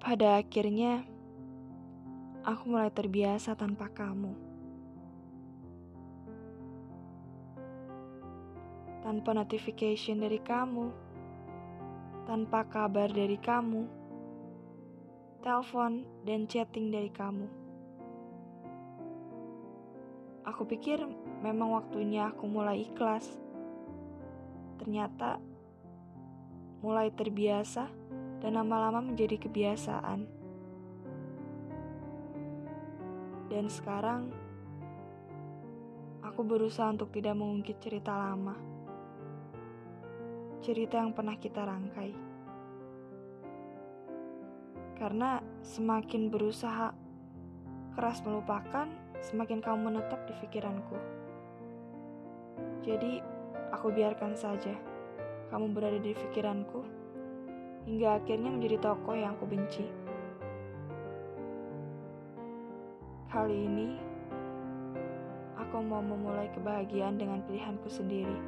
Pada akhirnya, aku mulai terbiasa tanpa kamu. Tanpa notification dari kamu, tanpa kabar dari kamu, telepon dan chatting dari kamu. Aku pikir memang waktunya aku mulai ikhlas. Ternyata mulai terbiasa dan lama-lama menjadi kebiasaan. Dan sekarang, aku berusaha untuk tidak mengungkit cerita lama. Cerita yang pernah kita rangkai. Karena semakin berusaha keras melupakan, semakin kamu menetap di pikiranku. Jadi, aku biarkan saja kamu berada di pikiranku hingga akhirnya menjadi tokoh yang aku benci. Kali ini, aku mau memulai kebahagiaan dengan pilihanku sendiri.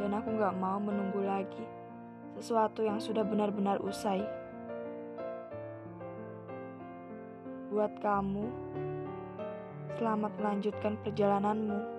Dan aku gak mau menunggu lagi sesuatu yang sudah benar-benar usai. Buat kamu, selamat melanjutkan perjalananmu.